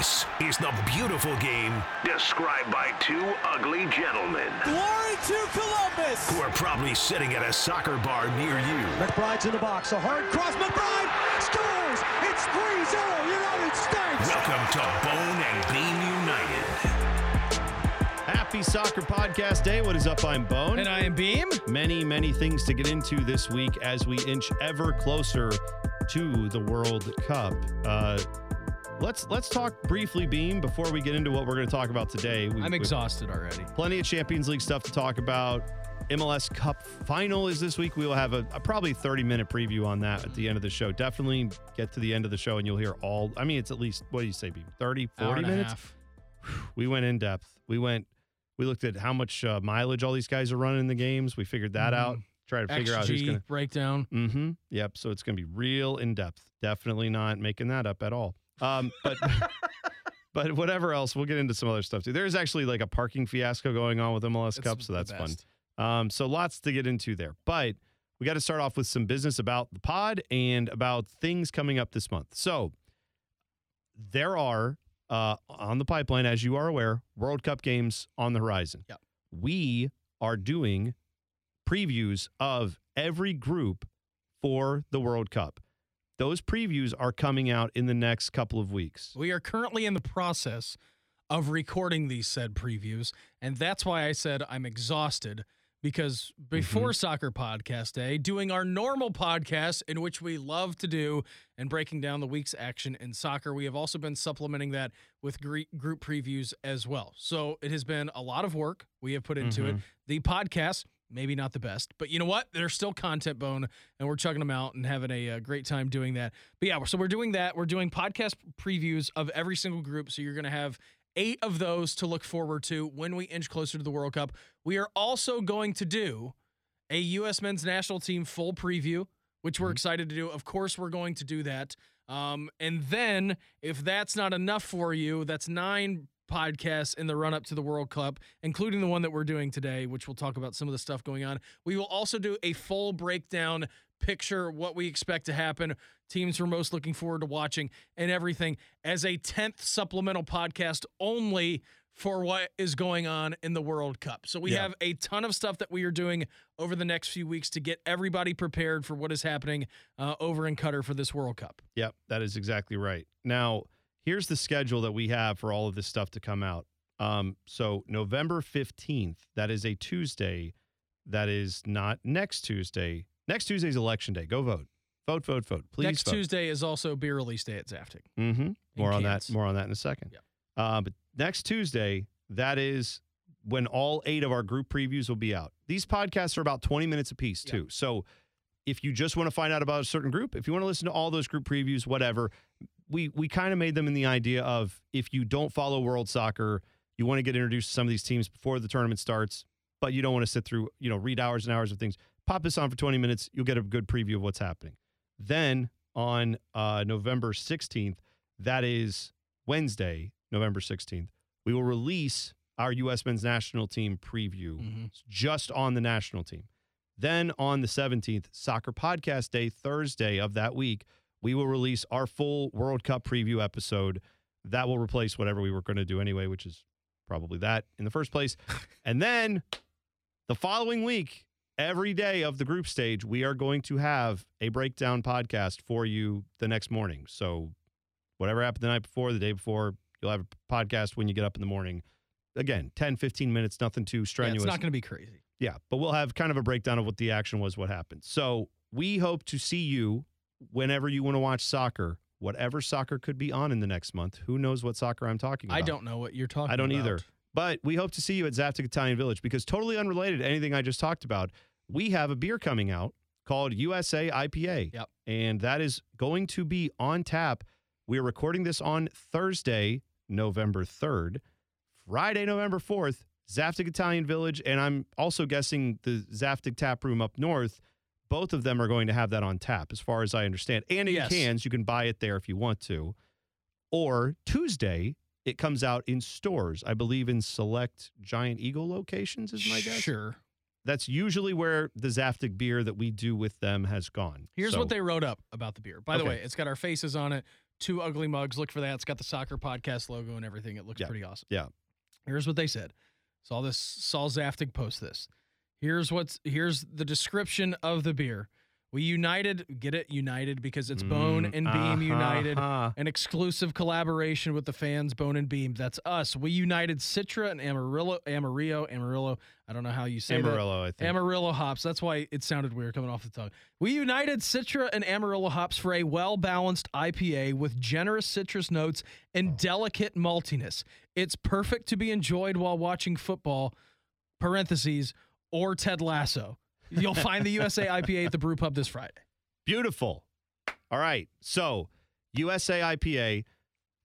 This is the beautiful game described by two ugly gentlemen Glory to Columbus! who are probably sitting at a soccer bar near you. McBride's in the box. A hard cross. McBride scores! It's 3-0 United States! Welcome to Bone Happy Soccer Podcast Day. What is up? I'm Bone. And I am Beam. many, many things to get into this week as we inch ever closer to the World Cup. Uh, let's let's talk briefly, Beam, before we get into what we're going to talk about today. We, I'm exhausted already. plenty of Champions League stuff to talk about. MLS Cup final is this week. We will have a, a probably 30 minute preview on that at the end of the show. Definitely get to the end of the show and you'll hear all. I mean, it's at least what do you say, Beam? 30, Hour 40 and a minutes. We went in depth. We went. We looked at how much uh, mileage all these guys are running in the games. We figured that out. Try to figure out who's XG going to. breakdown. Mm-hmm. Yep. So it's going to be real in depth. Definitely not making that up at all. Um, but but whatever else, we'll get into some other stuff too. There's actually like a parking fiasco going on with MLS It's Cup, so that's fun. Um, so lots to get into there. But we got to start off with some business about the pod and about things coming up this month. So there are uh, on the pipeline, as you are aware, World Cup games on the horizon. Yep. We are doing previews of every group for the World Cup. Those previews are coming out in the next couple of weeks. We are currently in the process of recording these said previews, and that's why I said I'm exhausted because before Soccer Podcast Day, doing our normal podcast in which we love to do and breaking down the week's action in soccer, we have also been supplementing that with group previews as well. So it has been a lot of work we have put into it. The podcast, maybe not the best, but you know what? They're still content bone, and we're chugging them out and having a, uh great time doing that. But yeah, so we're doing that. We're doing podcast previews of every single group. So you're going to have eight of those to look forward to when we inch closer to the World Cup. We are also going to do a U.S. men's national team full preview, which we're excited to do. Of course, we're going to do that. Um, and then, if that's not enough for you, that's nine podcasts in the run up to the World Cup, including the one that we're doing today, which we'll talk about some of the stuff going on. We will also do a full breakdown picture what we expect to happen, teams we're most looking forward to watching, and everything as a 10th supplemental podcast only for what is going on in the World Cup. So we Yeah. have a ton of stuff that we are doing over the next few weeks to get everybody prepared for what is happening uh, over in Qatar for this World Cup. Yep, that is exactly right. Now, here's the schedule that we have for all of this stuff to come out. Um, so November 15th, that is a Tuesday. That is not next Tuesday. Next Tuesday is election day. Go vote. Vote, vote, vote. Please Next vote. Tuesday is also beer release day at Zaftig. Mm-hmm. More on that. More on that in a second. Yep. Uh, but next Tuesday, that is when all eight of our group previews will be out. These podcasts are about 20 minutes apiece, too. So if you just want to find out about a certain group, if you want to listen to all those group previews, whatever, we we kind of made them in the idea of if you don't follow world soccer, you want to get introduced to some of these teams before the tournament starts, but you don't want to sit through, you know, read hours and hours of things. Pop this on for 20 minutes, you'll get a good preview of what's happening. Then on uh, November 16th, that is Wednesday, November 16th, we will release our U.S. men's national team preview Mhm. just on the national team. Then on the 17th, Soccer Podcast Day, Thursday of that week, we will release our full World Cup preview episode. That will replace whatever we were going to do anyway, which is probably that in the first place. and then the following week, every day of the group stage, we are going to have a breakdown podcast for you the next morning. So, whatever happened the night before, the day before, you'll have a podcast when you get up in the morning. Again, 10, 15 minutes, nothing too Yeah, strenuous. it's not going to be crazy. Yeah, but we'll have kind of a breakdown of what the action was, what happened. So we hope to see you whenever you want to watch soccer, whatever soccer could be on in the next month. Who knows what soccer I'm talking about? I don't know what you're talking about. I don't about. either. But we hope to see you at Zaftig Italian Village because totally unrelated to anything I just talked about, we have a beer coming out called USA IPA. Yep. And that is going to be on tap. We're recording this on Thursday, November 3rd. Friday, November 4th, Zaftig Italian Village, and I'm also guessing the Zaftig Tap Room up north. Both of them are going to have that on tap, as far as I understand. And in Yes. cans, you can buy it there if you want to. Or Tuesday, it comes out in stores. I believe in select Giant Eagle locations, is my guess. Sure. That's usually where the Zaftig beer that we do with them has gone. Here's So- what they wrote up about the beer. By the way, it's got our faces on it. Two ugly mugs. Look for that. It's got the soccer podcast logo and everything. It looks Yeah. pretty awesome. Yeah. Here's what they said. Saw this. Saw Zaftig post this. Here's what's. Here's the description of the beer. We united. Get it? United because it's Bone Mm, and Beam uh-huh, United. uh. An exclusive collaboration with the fans, Bone and Beam. That's us. We united Citra and Amarillo, Amarillo, Amarillo. I don't know how you say that. Amarillo, I think. Amarillo hops. That's why it sounded weird coming off the tongue. We united Citra and Amarillo hops for a well balanced IPA with generous citrus notes and delicate maltiness. It's perfect to be enjoyed while watching football, parentheses, or Ted Lasso. You'll find the USA IPA at the brew pub this Friday. Beautiful. All right. So, USA IPA.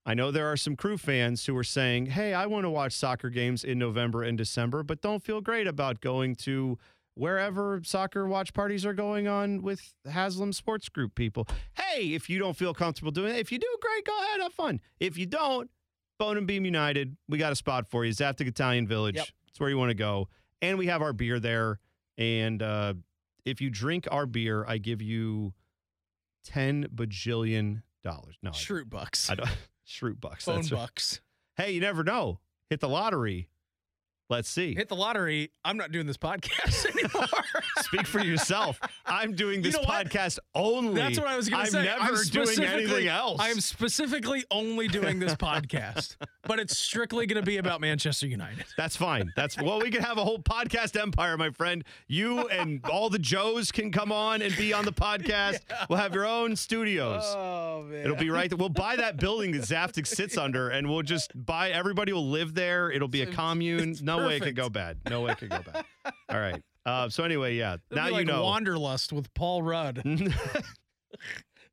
I know there are some crew fans who are saying, hey, I want to watch soccer games in November and December, but don't feel great about going to wherever soccer watch parties are going on with Haslam Sports Group people. Hey, if you don't feel comfortable doing it, if you do, great, go ahead, have fun. If you don't, Bone and Beam United, we got a spot for you. Zaftig Italian Village. Yep. It's where you want to go. And we have our beer there. And uh, if you drink our beer, I give you 10 bajillion dollars. No, I- Schrute bucks. I don't. Schrute bucks. Phone That's right. bucks. Hey, you never know. Hit the lottery. Let's see. Hit the lottery. I'm not doing this podcast anymore. Speak for yourself. I'm doing You this know podcast only. That's what I was going I'm to say. never I'm never doing anything else. I am specifically only doing this podcast, but it's strictly going to be about Manchester United. That's fine. That's well, we can have a whole podcast empire, my friend. You and all the Joes can come on and be on the podcast. We'll have your own studios. Oh man, It'll be right. There. We'll buy that building that Zaftig sits under, and we'll just buy. Everybody will live there. It'll be a commune. it's No way it could go bad. No way it could go bad. All right. Uh, so anyway, yeah. It'll now like you know. Wanderlust with Paul Rudd.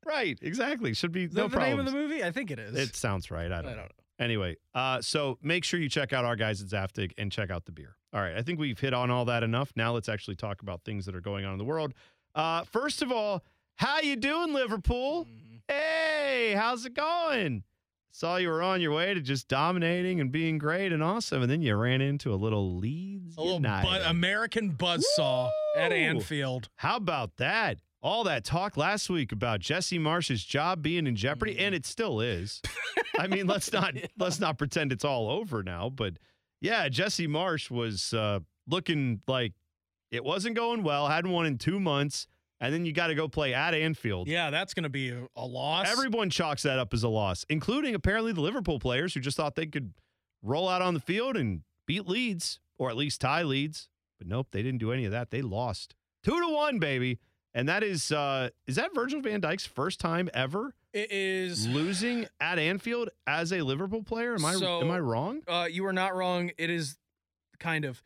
Right. Exactly. Should be no the problem. name of the movie? I think it is. It sounds right. I I don't, don't know. know. Anyway, uh, so make sure you check out our guys at Zaftig and check out the beer. All right, I think we've hit on all that enough. Now let's actually talk about things that are going on in the world. Uh, first of all, how you doing, Liverpool? Mm-hmm. Hey, how's it going? Saw you were on your way to just dominating and being great and awesome, and then you ran into a little Leeds A little bu- American buzzsaw at Anfield. How about that? All that talk last week about Jesse Marsch's job being in jeopardy, and it still is. I mean, let's not let's not pretend it's all over now. But yeah, Jesse Marsch was uh, looking like it wasn't going well. Hadn't won in two months, and then you got to go play at Anfield. Yeah, that's going to be a, a loss. Everyone chalks that up as a loss, including apparently the Liverpool players who just thought they could roll out on the field and beat Leeds, or at least tie Leeds. But nope, they didn't do any of that. They lost two to one, baby. And that is uh is that Virgil van Dijk's first time ever it is. losing at Anfield as a Liverpool player? Am I So- am I wrong? Uh, you are not wrong. It is kind of.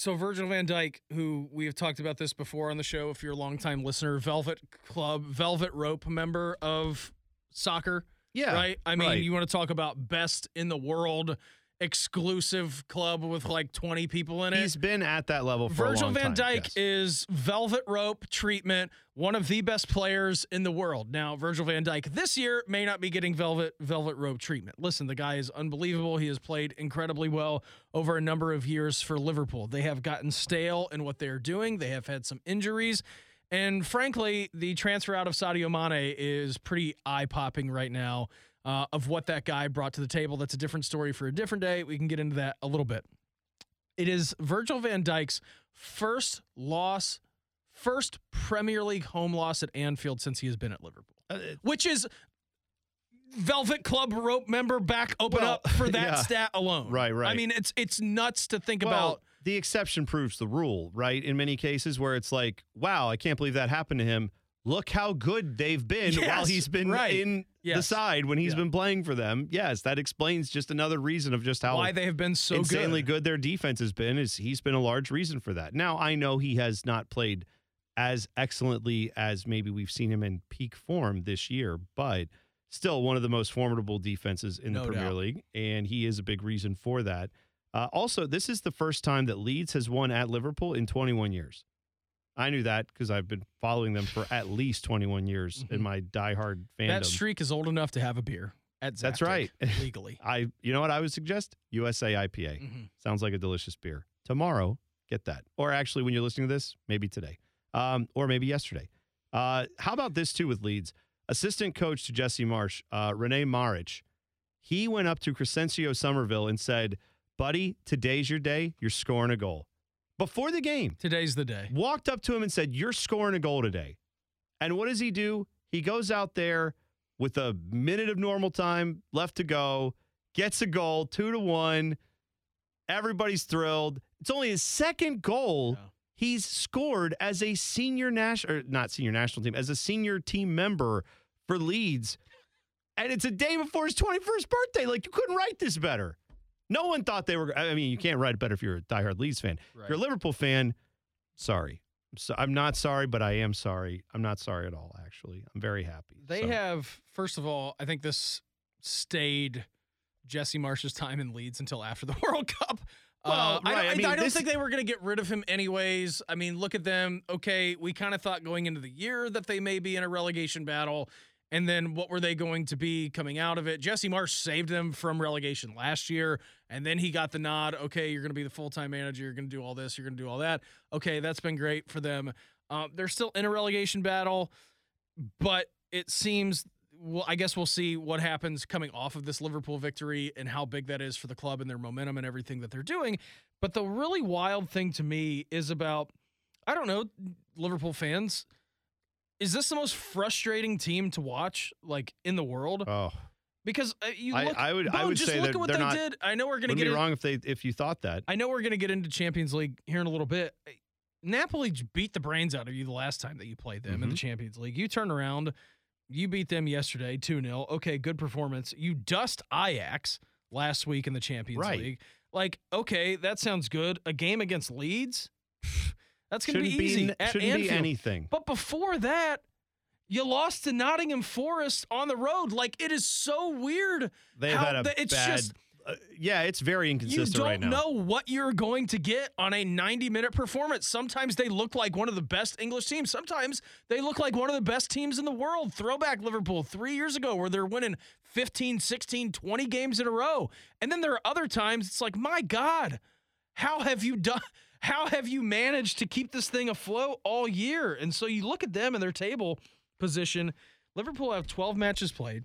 So Virgil van Dijk, who we have talked about this before on the show, if you're a longtime listener, Velvet Club, Velvet Rope member of soccer, Yeah. right? I mean, right. you want to talk about best in the world, exclusive club with like 20 people in it. He's been at that level for Virgil van Dijk yes. is velvet rope treatment, one of the best players in the world. Now, Virgil van Dijk this year may not be getting velvet velvet rope treatment. Listen, the guy is unbelievable. He has played incredibly well over a number of years for Liverpool. They have gotten stale in what they're doing. They have had some injuries. And frankly, the transfer out of Sadio Mane is pretty eye popping right now uh, of what that guy brought to the table. That's a different story for a different day. We can get into that a little bit. It is Virgil van Dijk's first loss, first Premier League home loss at Anfield since he has been at Liverpool, Uh, which is Velvet Club rope member back open Well, up for that yeah. stat alone. Right, right. I mean, it's it's nuts to think well, about. the exception proves the rule, right? In many cases where it's like, wow, I can't believe that happened to him. Look how good they've been while he's been right. in the side when he's Yeah. been playing for them. Yes, that explains just another reason of just how Why they have been so insanely good. good. their defense has been is he's been a large reason for that. Now I know he has not played as excellently as maybe we've seen him in peak form this year, but still one of the most formidable defenses in the Premier doubt. League, and he is a big reason for that. Uh, also, this is the first time that Leeds has won at Liverpool in 21 years. I knew that because I've been following them for at least 21 years in Mhm. my diehard fandom. That streak is old enough to have a beer at That's right. legally. I, you know what I would suggest? USA IPA. Mhm. Sounds like a delicious beer. Tomorrow, Get that. Or actually, when you're listening to this, maybe today, um, or maybe yesterday. Uh, how about this too with Leeds? Assistant coach to Jesse Marsch, uh, René Marić, he went up to Crysencio Summerville and said, "Buddy, today's your day. You're scoring a goal." Before the game, Today's the day. walked up to him and said, You're scoring a goal today. And what does he do? He goes out there with a minute of normal time left to go, gets a goal, two to one. Everybody's thrilled. It's only his second goal Yeah. he's scored as a senior national, not senior national team, as a senior team member for Leeds. And it's a day before his 21st birthday. Like, you couldn't write this better. No one thought they were. I mean, you can't write it better if you're a diehard Leeds fan. If you're a Liverpool fan, sorry. So I'm not sorry, but I am sorry. I'm not sorry at all, actually. I'm very happy. They So- have, first of all, I think this stayed Jesse Marsch's time in Leeds until after the World Cup. Well, uh, I, right, I don't- mean, I don't this- think they were going to get rid of him anyways. I mean, look at them. Okay, we kind of thought going into the year that they may be in a relegation battle. And then what were they going to be coming out of it? Jesse Marsch saved them from relegation last year. And then he got the nod. Okay, you're going to be the full time manager. You're going to do all this. You're going to do all that. Okay, that's been great for them. Uh, they're still in a relegation battle, but it seems. Well, I guess we'll see what happens coming off of this Liverpool victory and how big that is for the club and their momentum and everything that they're doing. But the really wild thing to me is about, I don't know, Liverpool fans. Is this the most frustrating team to watch, like in the world? Oh, Because uh, you I- look, I would- I would just say look at what they're not- did. I know we're going to get be in- wrong if they if you thought that. I know we're going to get into Champions League here in a little bit. Napoli beat the brains out of you the last time that you played them in the Mhm. Champions League. You turn around, you beat them yesterday 2 0. Okay, good performance. You dust Ajax last week in the Champions Right. League. Like, okay, that sounds good. A game against Leeds? That's going to be easy. be, shouldn't be anything. But before that, you lost to Nottingham Forest on the road. Like, it is so weird. They've had a the- it's bad. just- uh, yeah, it's very inconsistent. You don't right now. know what you're going to get on a 90 minute performance. Sometimes they look like one of the best English teams. Sometimes they look like one of the best teams in the world. Throwback Liverpool three years ago, where they're winning 15, 16, 20 games in a row. And then there are other times it's like, my God, how have you done? How have you managed to keep this thing afloat all year? And so you look at them and their table position. Liverpool have 12 matches played.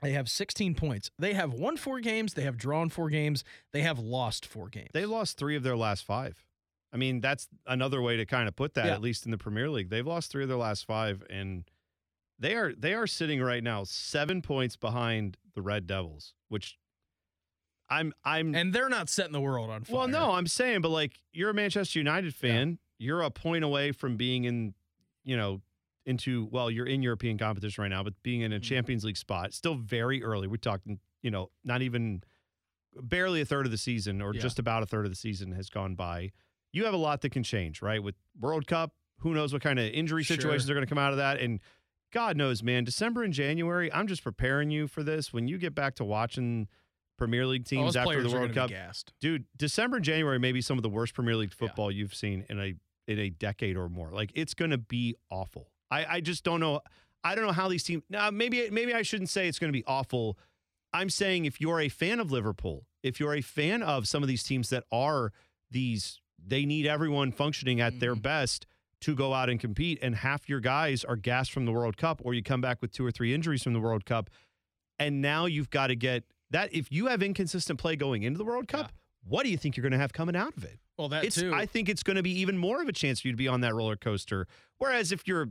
They have 16 points. They have won four games. They have drawn four games. They have lost four games. They lost three of their last five. I mean, that's another way to kind of put that. Yeah. At least in the Premier League, they've lost three of their last five, and they are they are sitting right now seven points behind the Red Devils. Which I'm I'm and they're not setting the world on fire. well, no, I'm saying, but like you're a Manchester United fan, you're a point away from being in, you know, into well, you're in European competition right now, but being in a Mhm. Champions League spot, still very early. We're talking, you know, not even barely a third of the season or Yeah. just about a third of the season has gone by. You have a lot that can change, right? With World Cup, who knows what kind of injury Sure. situations are going to come out of that and God knows, man, December and January, I'm just preparing you for this. When you get back to watching Premier League teams after the World Cup, dude, December and January may be some of the worst Premier League Yeah. football you've seen in a in a decade or more. Like it's going to be awful. I I just don't know. I don't know how these teams. Now maybe maybe I shouldn't say it's going to be awful. I'm saying if you're a fan of Liverpool, if you're a fan of some of these teams that are these, they need everyone functioning at their Mhm. best to go out and compete, and half your guys are gassed from the World Cup, or you come back with two or three injuries from the World Cup, and now you've got to get that. If you have inconsistent play going into the World Cup, what do you think you're going to have coming out of it? Well, that it's, too. I think it's going to be even more of a chance for you to be on that roller coaster. Whereas if you're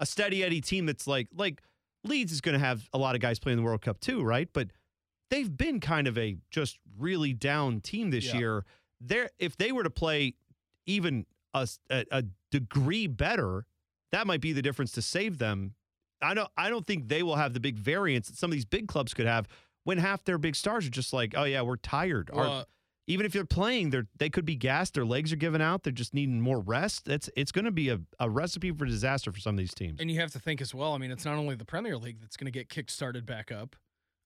a steady Eddie team that's like like Leeds is going to have a lot of guys playing the World Cup too, right? But they've been kind of a just really down team this Yeah. year. There, if they were to play even a, a, degree better, that might be the difference to save them. I don't. I don't think they will have the big variance that some of these big clubs could have when half their big stars are just like, oh yeah, we're tired. Well, even if they're playing, they're they could be gassed. Their legs are giving out. They're just needing more rest. It's it's going to be a, a recipe for disaster for some of these teams. and you have to think as well. I mean, it's not only the Premier League that's going to get kick started back up.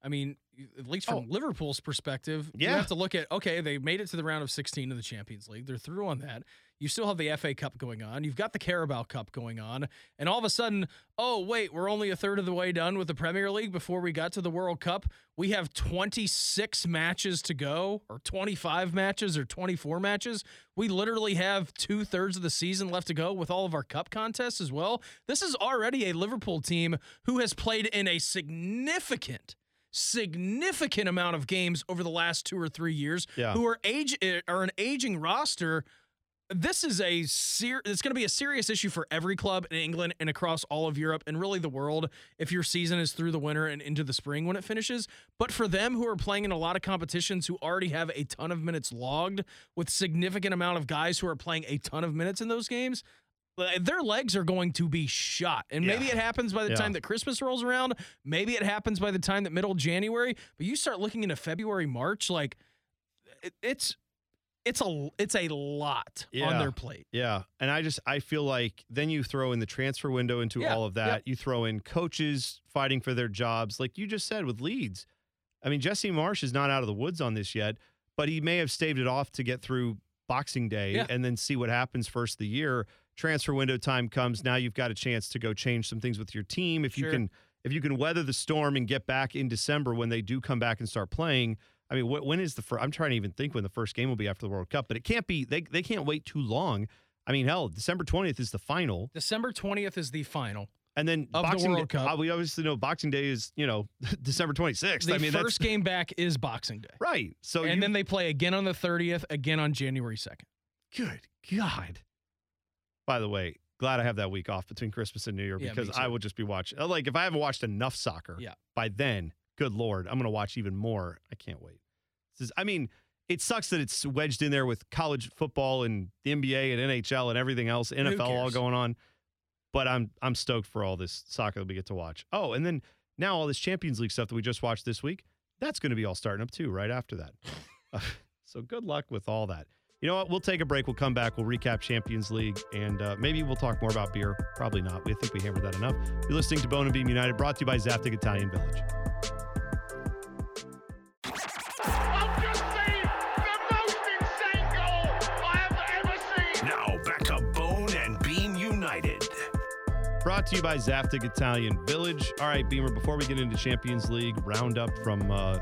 I mean, at least from Oh. Liverpool's perspective, you have to look at okay, they made it to the round of 16 of the Champions League. They're through on that. You still have the FA Cup going on. You've got the Carabao Cup going on. And all of a sudden, oh, wait, we're only a third of the way done with the Premier League before we got to the World Cup. We have 26 matches to go, or 25 matches, or 24 matches. We literally have two thirds of the season left to go with all of our cup contests as well. This is already a Liverpool team who has played in a significant significant amount of games over the last two or three years Yeah. who are age eh, are an aging roster this is a ser- it's going to be a serious issue for every club in England and across all of Europe and really the world if your season is through the winter and into the spring when it finishes. But for them who are playing in a lot of competitions who already have a ton of minutes logged with significant amount of guys who are playing a ton of minutes in those games, their legs are going to be shot. And maybe Yeah. it happens by the Yeah. time that Christmas rolls around. Maybe it happens by the time that middle January. But you start looking into February, March, like it, it's it's a it's a lot on their plate. Yeah. And I just I feel like then you throw in the transfer window into Yeah, all of that. You throw in coaches fighting for their jobs. Like you just said with Leeds. I mean, Jesse Marsch is not out of the woods on this yet, but he may have staved it off to get through Boxing Day Yeah. and then see what happens first of the year. Transfer window time comes. Now you've got a chance to go change some things with your team. If you can if you can weather the storm and get back in December when they do come back and start playing. I mean, wh- when is the first? I'm trying to even think when the first game will be after the World Cup, but it can't be. They they can't wait too long. I mean, hell, December 20th is the final, December 20th is the final. and then Of the Boxing World Day, Cup. we obviously know Boxing Day is you know December 26th. The I mean, first game back is Boxing Day. right. So and you, then they play again on the 30th, again on January 2nd. good God. By the way, glad I have that week off between Christmas and New Year Yeah, because I too. will just be watching. uh, Like if I haven't watched enough soccer, Yeah. by then, good lord, I'm going to watch even more. I can't wait. This is, I mean, it sucks that it's wedged in there with college football and the NBA and NHL and everything else, NFL all cares? going on. But I'm I'm stoked for all this soccer that we get to watch. Oh, and then now all this Champions League stuff that we just watched this week, that's going to be all starting up too right after that. so good luck with all that. You know what? We'll take a break. We'll come back. We'll recap Champions League, and uh, maybe we'll talk more about beer. Probably not. We think we hammered that enough. You're listening to Bone and Beam United, brought to you by Zaftig Italian Village. Brought to you by Zaftig Italian Village. All right, Beamer, before we get into Champions League roundup from uh,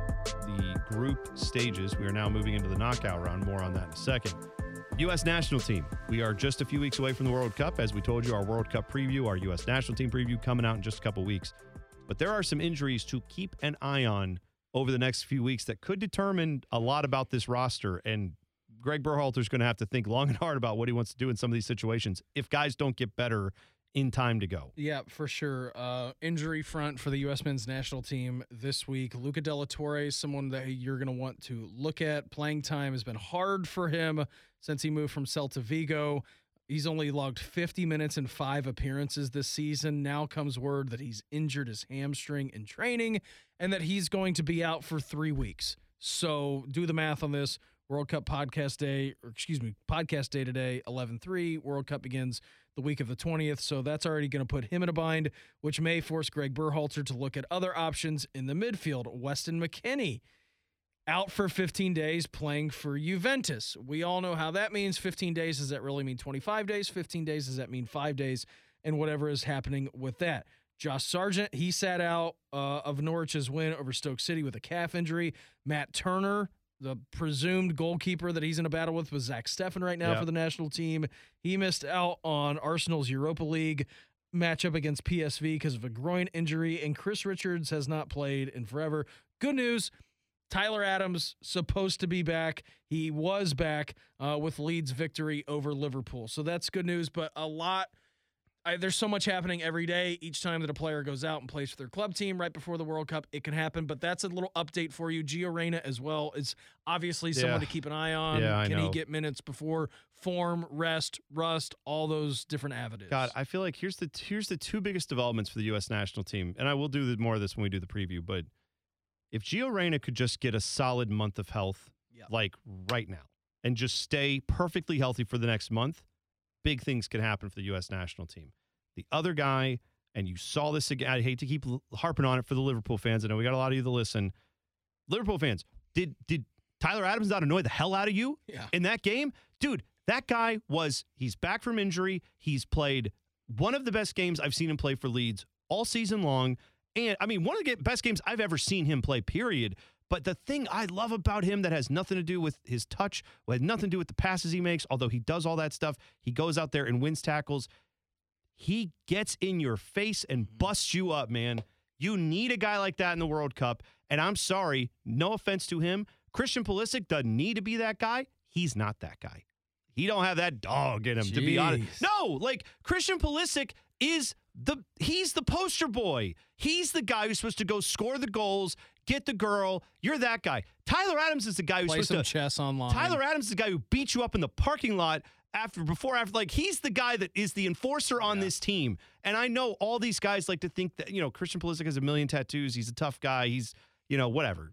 the group stages, we are now moving into the knockout round. More on that in a second. U.S. national team. We are just a few weeks away from the World Cup. As we told you, our World Cup preview, our U.S. national team preview coming out in just a couple weeks. But there are some injuries to keep an eye on over the next few weeks that could determine a lot about this roster. And Greg is going to have to think long and hard about what he wants to do in some of these situations if guys don't get better in time to go. Yeah, for sure. Uh, injury front for the U.S. men's national team this week. Luca De La Torre, someone that you're going to want to look at. Playing time has been hard for him since he moved from Celta Vigo. He's only logged 50 minutes in five appearances this season. Now comes word that he's injured his hamstring in training and that he's going to be out for three weeks. So do the math on this. World Cup podcast day, or excuse me, podcast day today, 11 3. World Cup begins the week of the 20th. So that's already going to put him in a bind, which may force Greg Berhalter to look at other options in the midfield. Weston McKennie out for 15 days playing for Juventus. We all know how that means. 15 days, does that really mean 25 days? 15 days, does that mean five days? And whatever is happening with that. Josh Sargent, he sat out uh, of Norwich's win over Stoke City with a calf injury. Matt Turner, the presumed goalkeeper that he's in a battle with was Zach Steffen right now for the national team, he missed out on Arsenal's Europa League matchup against PSV because of a groin injury, and Chris Richards has not played in forever. Good news. Tyler Adams supposed to be back. He was back uh, with Leeds' victory over Liverpool, so that's good news. But a lot, I, there's so much happening every day. Each time that a player goes out and plays for their club team right before the World Cup, it can happen. But that's a little update for you. Gio Reyna as well is obviously someone to keep an eye on. Yeah, I can he get minutes before form, rest, rust, all those different avenues? God, I feel like here's the here's the two biggest developments for the U.S. national team, and I will do the, more of this when we do the preview. But if Gio Reyna could just get a solid month of health, Yeah. like right now, and just stay perfectly healthy for the next month, big things can happen for the U.S. national team. The other guy and you saw this again. I hate to keep harping on it for the Liverpool fans. I know we got a lot of you that listen. Liverpool fans, did did Tyler Adams not annoy the hell out of you Yeah. in that game? Dude, that guy was he's back from injury. He's played one of the best games I've seen him play for Leeds all season long. And I mean, one of the best games I've ever seen him play, period. But the thing I love about him that has nothing to do with his touch, has nothing to do with the passes he makes, although he does all that stuff, he goes out there and wins tackles. He gets in your face and mm-hmm. busts you up, man. You need a guy like that in the World Cup. And I'm sorry, no offense to him. Christian Pulisic doesn't need to be that guy. He's not that guy. He don't have that dog in him, to be honest. No, like Christian Pulisic is the he's the poster boy. He's the guy who's supposed to go score the goals, get the girl. You're that guy. Tyler Adams is the guy who's Play some supposed to chess online. Tyler Adams is the guy who beat you up in the parking lot after, before, after. Like he's the guy that is the enforcer on this team. And I know all these guys like to think that you know Christian Pulisic has a million tattoos. He's a tough guy. He's you know whatever.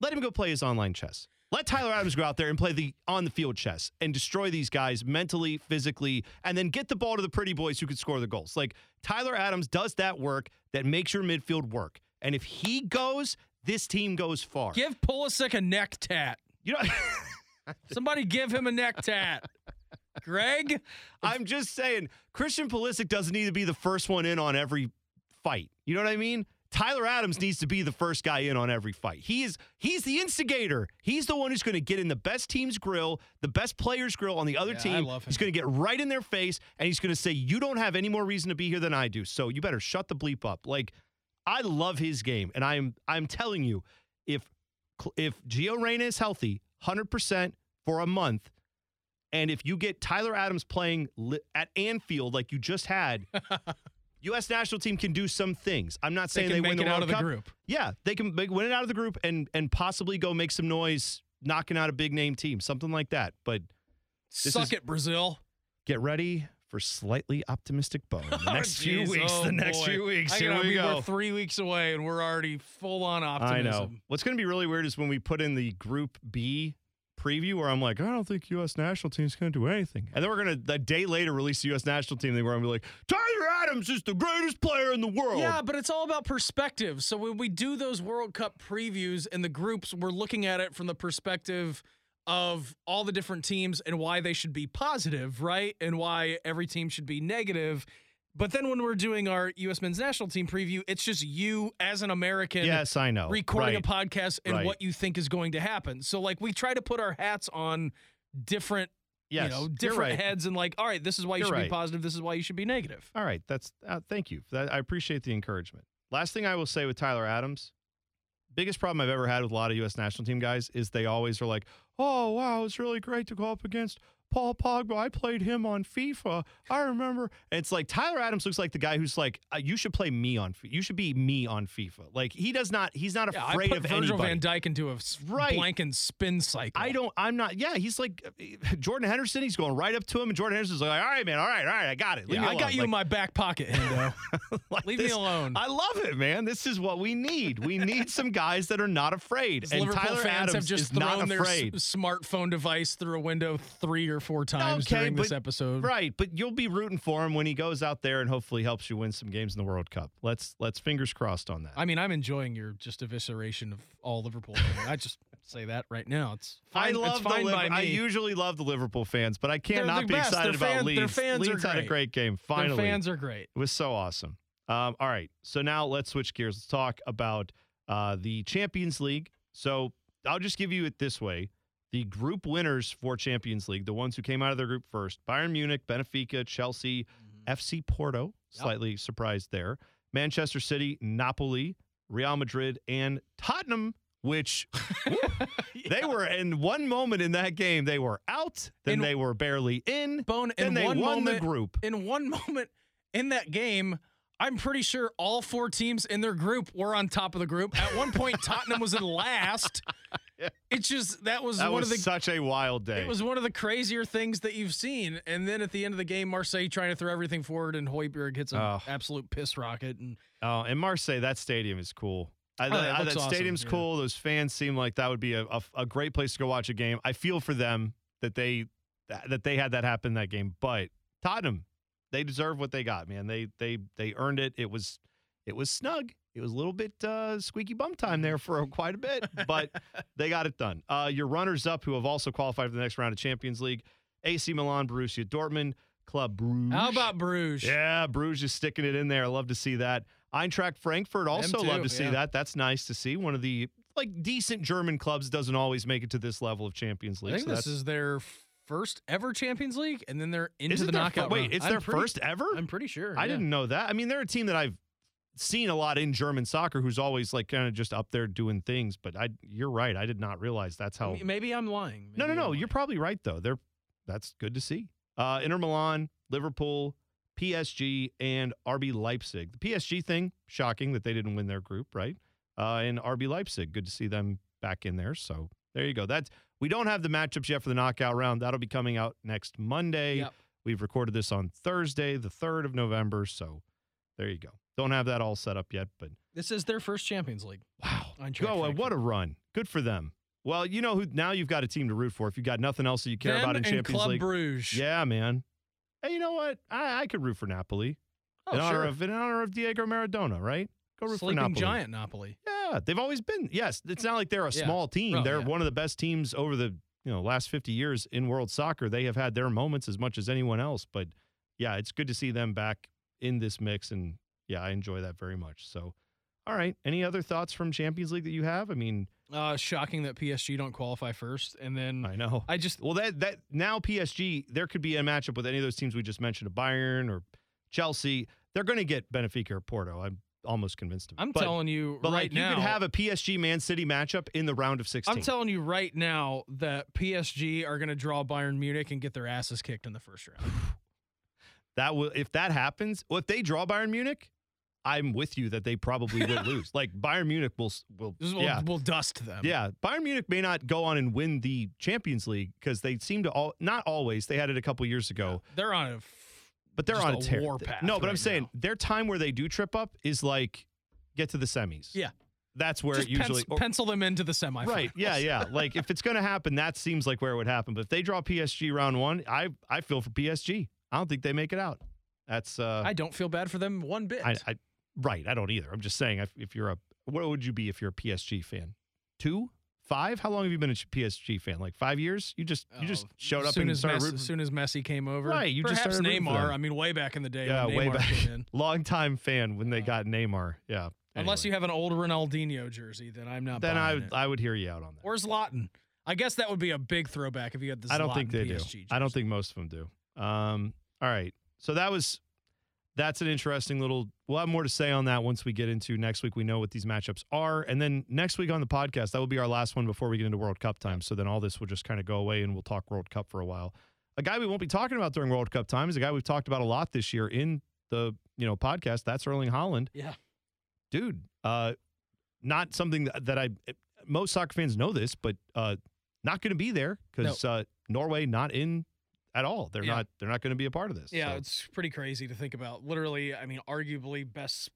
Let him go play his online chess. Let Tyler Adams go out there and play the on the field chess and destroy these guys mentally, physically, and then get the ball to the pretty boys who can score the goals. Like Tyler Adams does that work that makes your midfield work. And if he goes, this team goes far. Give Pulisic a neck tat. you know. Somebody give him a neck tat. Greg, I'm just saying, Christian Pulisic doesn't need to be the first one in on every fight. You know what I mean? Tyler Adams needs to be the first guy in on every fight. He is he's the instigator. He's the one who's going to get in the best team's grill, the best player's grill on the other Yeah, I team. love him. He's going to get right in their face and he's going to say, "You don't have any more reason to be here than I do. So you better shut the bleep up." Like I love his game, and I'm I'm telling you, if if Gio Reyna is healthy, hundred percent for a month, and if you get Tyler Adams playing li- at Anfield like you just had, U.S. national team can do some things. I'm not they saying they, make win the it out World of the Cup. group. Yeah, they can make, win it out of the group and and possibly go make some noise, knocking out a big name team, something like that. But Suck is- it, Brazil. get ready for slightly optimistic bone. The next oh, few weeks. oh the next boy. few weeks. Here we go. We're three weeks away, and we're already full on optimism. I know. What's going to be really weird is when we put in the Group B preview, where I'm like, I don't think U.S. national team's going to do anything, and then we're going to a day later release the U.S. national team thing, where I'm gonna be like, Tyler Adams is the greatest player in the world. Yeah, but it's all about perspective. So when we do those World Cup previews in the groups, we're looking at it from the perspective of all the different teams and why they should be positive, right? And why every team should be negative. But then when we're doing our U.S. men's national team preview, it's just you as an American Yes, I know. recording Right. a podcast and Right. what you think is going to happen. So like we try to put our hats on different, Yes, you know, different right. heads and like, all right, this is why you You're should be positive. This is why you should be negative. All right, that's uh, thank you. That, I appreciate the encouragement. Last thing I will say with Tyler Adams, biggest problem I've ever had with a lot of U.S. national team guys is they always are like, "Oh wow, it's really great to go up against Paul Pogba. I played him on FIFA. I remember." It's like Tyler Adams looks like the guy who's like, uh, "You should play me on. You should be me on FIFA." Like he does not. He's not Yeah, I afraid put of Virgil anybody. Van Dijk into a Right. and spin cycle. I don't. I'm not. Yeah, he's like uh, Jordan Henderson. He's going right up to him, and Jordan Henderson's like, "All right, man. All right, all right. I got it. Leave Yeah, I got you Like, in my back pocket, Hendo. like Leave me alone. I love it, man. This is what we need. We need some guys that are not afraid. And Liverpool Tyler fans Adams have just is not thrown their s- smartphone device through a window three or four times Okay, during this but- episode. Right, but you'll be rooting for him when he goes out there and hopefully helps you win some games in the World Cup. Let's let's fingers crossed on that. I mean, I'm enjoying your just evisceration of all Liverpool. I just say that right now. It's I love it's fine the by Liv- me. I usually love the Liverpool fans, but I can't They're not be best. excited Their about fan- Leeds. their fans are Leeds had a great. great game. Their Finally, fans are great. It was so awesome. Um, all right. So now let's switch gears. Let's talk about uh, the Champions League. So I'll just give you it this way. The group winners for Champions League, the ones who came out of their group first Bayern Munich, Benfica, Chelsea, mm-hmm. FC Porto, slightly surprised there, Manchester City, Napoli, Real Madrid, and Tottenham, which they were in one moment in that game, they were out, then In- they were barely in, Bone then in they won moment, the group. in one moment in that game, I'm pretty sure all four teams in their group were on top of the group. At one point, Tottenham was in last. It's just that was That one was of the such a wild day. It was one of the crazier things that you've seen. And then at the end of the game, Marseille trying to throw everything forward, and Højbjerg hits an Oh. absolute piss rocket. And Oh, and Marseille, that stadium is cool. I, Oh, it I- that awesome, stadium's yeah. cool. Those fans seem like that would be a, a, a great place to go watch a game. I feel for them that they that they had that happen that game. But Tottenham, they deserve what they got, man. They they they earned it. It was it was snug. It was a little bit uh, squeaky bum time there for quite a bit, but they got it done. Uh, your runners up, who have also qualified for the next round of Champions League: AC Milan, Borussia Dortmund, Club Bruges. How about Bruges? Yeah, Bruges is sticking it in there. I love to see that. Eintracht Frankfurt also too, love to see yeah. that. That's nice to see. One of the like decent German clubs doesn't always make it to this level of Champions League. I think so this is their first ever Champions League, and then they're into the their fir- knockout. Wait, it's I'm their pretty- first ever. I'm pretty sure. I yeah. didn't know that. I mean, they're a team that I've seen a lot in German soccer, who's always like kind of just up there doing things. But I, you're right. I did not realize that's how. Maybe I'm lying. No, no, no. I'm You're lying. probably right though. They're that's good to see. Uh, Inter Milan, Liverpool, PSG, and RB Leipzig. The PSG thing, shocking that they didn't win their group, right? Uh, and RB Leipzig, good to see them back in there. So there you go. That's we don't have the matchups yet for the knockout round. That'll be coming out next Monday. Yep. We've recorded this on Thursday, the third of November. So there you go. Don't have that all set up yet, but This is their first Champions League. wow, go and what a run! Good for them. Well, you know who now you've got a team to root for. If you got nothing else that you care Them about in Champions Club League, Bruges. yeah, man. Hey, you know what? I, I could root for Napoli oh, in honor sure. of in honor of Diego Maradona, right? Go root for Napoli. giant Napoli. Yeah, they've always been. Yes, it's not like they're a Yeah. small team. Oh, they're yeah. one of the best teams over the you know last fifty years in world soccer. They have had their moments as much as anyone else. But yeah, it's good to see them back in this mix, and yeah, I enjoy that very much. So, all right, any other thoughts from Champions League that you have? I mean, Uh, shocking that PSG don't qualify first, and then I know. I just Well, that that now PSG, there could be a matchup with any of those teams we just mentioned, a Bayern or Chelsea. They're going to get Benfica or Porto. I'm almost convinced of it. I'm But- telling you but right like now. you could have a PSG Man City matchup in the round of 16. I'm telling you right now that PSG are going to draw Bayern Munich and get their asses kicked in the first round. that will if that happens, well, if they draw Bayern Munich, I'm with you that they probably will lose. Like Bayern Munich will will will, yeah. will dust them. Yeah, Bayern Munich may not go on and win the Champions League because they seem to all not always. They had it a couple years ago. They're on a. f- but they're on a a tear. war path no, but I'm saying now. their time where they do trip up is like get to the semis. Yeah. that's where just it usually. pencil, pencil them into the semifinals. right. Yeah. Yeah. like if it's going to happen, that seems like where it would happen. But if they draw PSG round one, I I feel for PSG. I don't think they make it out. That's uh. I don't feel bad for them one bit. I, I right. I don't either. I'm just saying if, if you're a what would you be if you're a PSG fan? Two. Five? How long have you been a PSG fan? Like five years? You just you just Oh, showed up and as started Messi, rooting. as soon as Messi came over. Right, you just started Neymar. I mean, way back in the day. yeah, when way Neymar back. Came in. Long time fan when they got Neymar. Yeah. Unless you have an old Ronaldinho jersey, then I'm not. then I it. I would hear you out on that. or Zlatan. I guess that would be a big throwback if you had the. I don't think they PSG do. I don't think most of them do. Um, all right. So that was that's an interesting little. We'll have more to say on that once we get into next week. We know what these matchups are, and then next week on the podcast, that will be our last one before we get into World Cup time. So then all this will just kind of go away, and we'll talk World Cup for a while. A guy we won't be talking about during World Cup time is a guy we've talked about a lot this year in the you know podcast. That's Erling Haaland. Yeah. dude. Uh, not something that, that I most soccer fans know this, but uh, not going to be there because uh, Norway not in at all. They're Yeah. not. They're not going to be a part of this. Yeah, So, it's pretty crazy to think about. Literally, I mean, arguably best,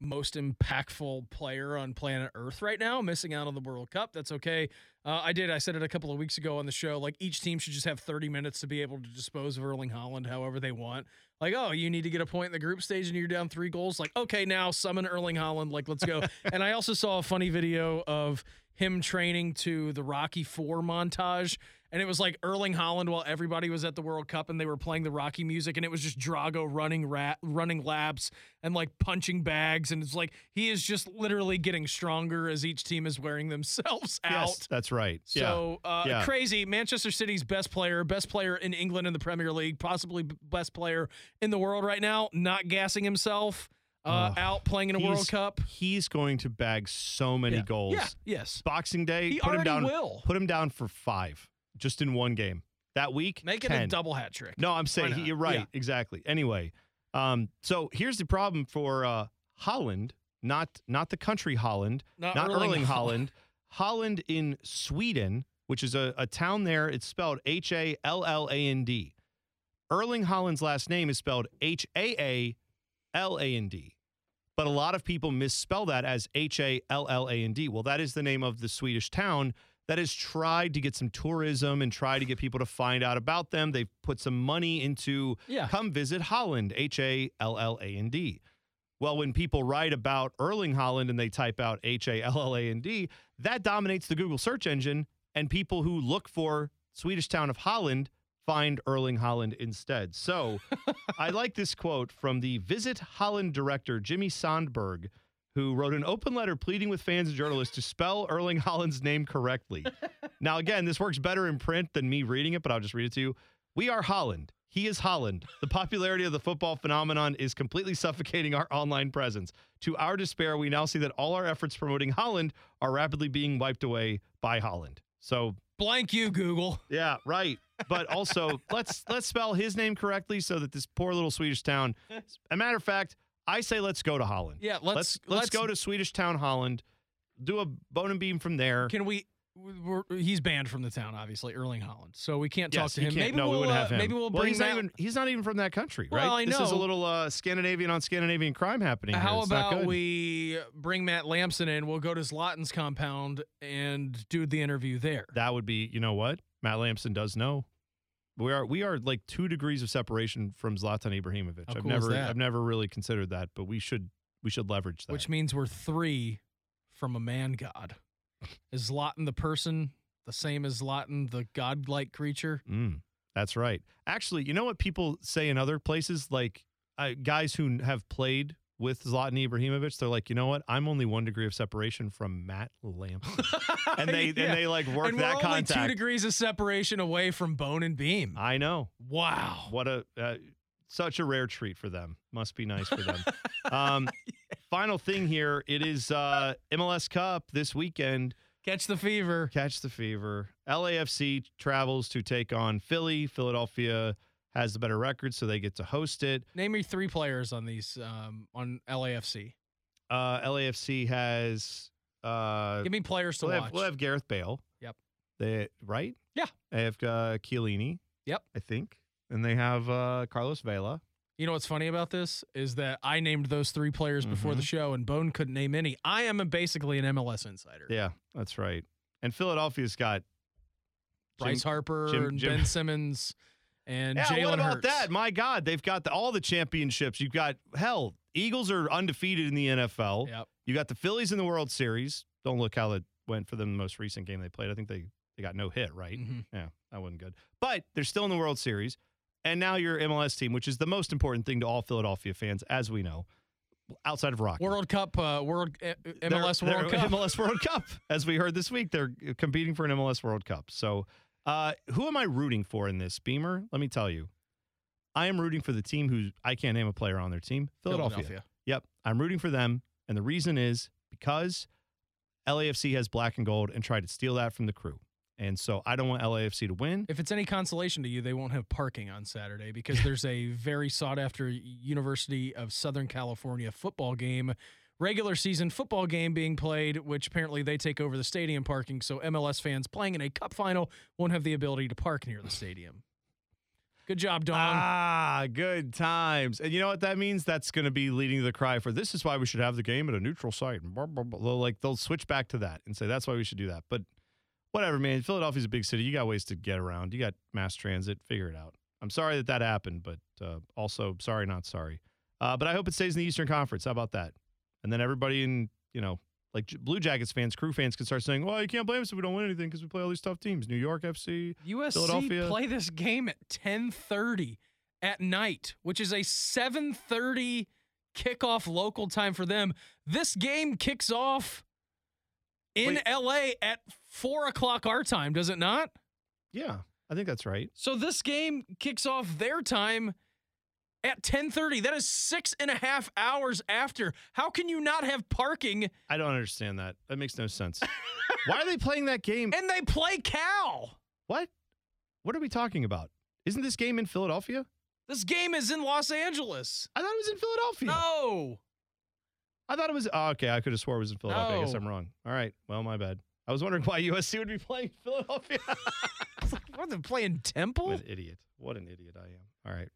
most impactful player on planet Earth right now, missing out on the World Cup. That's okay. Uh, I did. I said it a couple of weeks ago on the show. Like each team should just have 30 minutes to be able to dispose of Erling Haaland however they want. Like, oh, you need to get a point in the group stage and you're down three goals. Like, okay, now summon Erling Haaland. Like, let's go. and I also saw a funny video of him training to the Rocky Four montage. And it was like Erling Haaland while everybody was at the World Cup and they were playing the Rocky music, and it was just Drago running rat running laps and like punching bags, and it's like he is just literally getting stronger as each team is wearing themselves out. yes, that's right. So uh, Yeah. crazy. Manchester City's best player, best player in England in the Premier League, possibly best player in the world right now, not gassing himself, uh, out playing in a. World Cup. He's going to bag so many Yeah. goals. Yeah. Yes. Boxing Day, He put him down. will. Put him down for five, just in one game that week. Make it 10. a double hat trick. No, I'm saying not? you're right. Yeah. Exactly. Anyway, um, so here's the problem for uh, Halland, not not the country Holland, Not not Erling Erling Haaland, Halland in Sweden, which is a, a town there. It's spelled H A L L A N D. Erling Haaland's last name is spelled H A A L A N D. But a lot of people misspell that as H A L L A N D. Well, that is the name of the Swedish town that has tried to get some tourism and try to get people to find out about them. They've put some money into Yeah. come visit Halland, H A L L A N D. Well, when people write about Erling Haaland and they type out H A L L A N D, that dominates the Google search engine, and people who look for Swedish town of Halland find Erling Haaland instead. So I like this quote from the Visit Halland director, Jimmy Sandberg, who wrote an open letter pleading with fans and journalists to spell Erling Haaland's name correctly. now, again, this works better in print than me reading it, but I'll just read it to you. We are Halland. He is Haaland. The popularity of the football phenomenon is completely suffocating our online presence. To our despair, we now see that all our efforts promoting Halland are rapidly being wiped away by Haaland. So, Blank you, Google. yeah, right. But also, let's let's spell his name correctly so that this poor little Swedish town. As A matter of fact, I say let's go to Halland. Yeah, let's let's let's, let's go to Swedish town Halland. Do a bone and beam from there. Can we? We're, he's banned from the town, obviously, Erling Haaland. So we can't talk Yes, to him. Maybe no, we we'll wouldn't uh, have him. maybe we'll bring well, he's not even he's not even from that country, right? Well, I This is a little uh, Scandinavian on Scandinavian crime happening. How about we bring Matt Lampson in? We'll go to Zlatan's compound and do the interview there. That would be, you know what? Matt Lampson does know. We are we are like two degrees of separation from Zlatan Ibrahimovic. How I've cool is never that? I've never really considered that, but we should we should leverage that. which means we're three from a man god. Is Zlatan the person the same as Zlatan, the godlike creature? Mm, that's right. Actually, you know what people say in other places, like uh, guys who have played with Zlatan Ibrahimovic, they're like, you know what? I'm only one degree of separation from Matt Lampson, and they Yeah. and they like work and that we're only two degrees of separation away from Bone and Beam. I know. wow. What a uh, such a rare treat for them. Must be nice for them. um, Final thing here. It is uh, MLS Cup this weekend. Catch the fever. Catch the fever. LAFC travels to take on Philly. Philadelphia has the better record, so they get to host it. Name me three players on these um, on LAFC. Uh, LAFC has. Uh, Give me players to we'll, watch. have, we'll have Gareth Bale. Yep. They right. Yeah. They have uh, Chiellini. Yep. I think, and they have uh, Carlos Vela. You know what's funny about this is that I named those three players before Mm-hmm. the show, and Bone couldn't name any. I am a, basically an MLS insider. Yeah, that's right. And Philadelphia's got Bryce Jim- Harper Jim- and Jim- Ben Simmons and Yeah, Jalen what about Hurts. that? My God, they've got the, all the championships. You've got hell. Eagles are undefeated in the NFL. Yep. You got the Phillies in the World Series. Don't look how it went for them the most recent game they played. I think they they got no hit, right? Mhm. Yeah, that wasn't good. But they're still in the World Series. And now your MLS team, which is the most important thing to all Philadelphia fans, as we know, outside of rock. World Cup, uh, World uh, They're- MLS they're World Cup. MLS World Cup. As we heard this week, they're competing for an MLS World Cup. So, uh, who am I rooting for in this, Beamer? Let me tell you. I am rooting for the team who I can't name a player on their team, Philadelphia. Yep, I'm rooting for them, and the reason is because LAFC has black and gold and tried to steal that from the crew, and so I don't want LAFC to win. If it's any consolation to you, they won't have parking on Saturday because there's a very sought after University of Southern California football game, regular season football game being played, which apparently they take over the stadium parking. So MLS fans playing in a cup final won't have the ability to park near the stadium. Good job, Don. Ah, good times. And you know what that means? That's going to be leading the cry for this is why we should have the game at a neutral site. They'll, like they'll switch back to that and say that's why we should do that. But whatever, man. Philadelphia's a big city. You got ways to get around. You got mass transit. Figure it out. I'm sorry that that happened, but uh, also sorry, not sorry. Uh, but I hope it stays in the Eastern Conference. How about that? And then everybody in you know like Blue Jackets fans, crew fans can start saying, "Well, you can't blame us if we don't win anything because we play all these tough teams. New York FC, USC Philadelphia. play this game at 10:30 at night, which is a 7:30 kickoff local time for them. This game kicks off in Wait. LA at four o'clock our time, does it not? Yeah, I think that's right. So this game kicks off their time at 10:30. That is six and a half hours after. How can you not have parking? I don't understand that. That makes no sense. Why are they playing that game? And they play Cal. What? What are we talking about? Isn't this game in Philadelphia? This game is in Los Angeles. I thought it was in Philadelphia. No. I thought it was. Oh, okay, I could have swore it was in Philadelphia. I guess I'm wrong. All right. Well, my bad. I was wondering why USC would be playing Philadelphia. What, they're playing Temple? what an idiot. What an idiot I am. All right.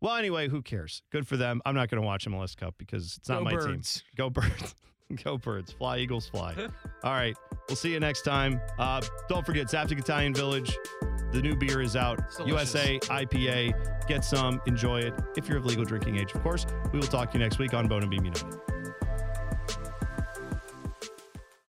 Well, anyway, who cares? Good for them. I'm not going to watch MLS Cup because it's not Go my Birds. team. Go Birds. Go birds. Fly, Eagles, fly. All right. We'll see you next time. Uh, don't forget, Zaftig Italian Village. The new beer is out. USA IPA. Get some. Enjoy it. If you're of legal drinking age, of course. We will talk to you next week on Bone and Beam United.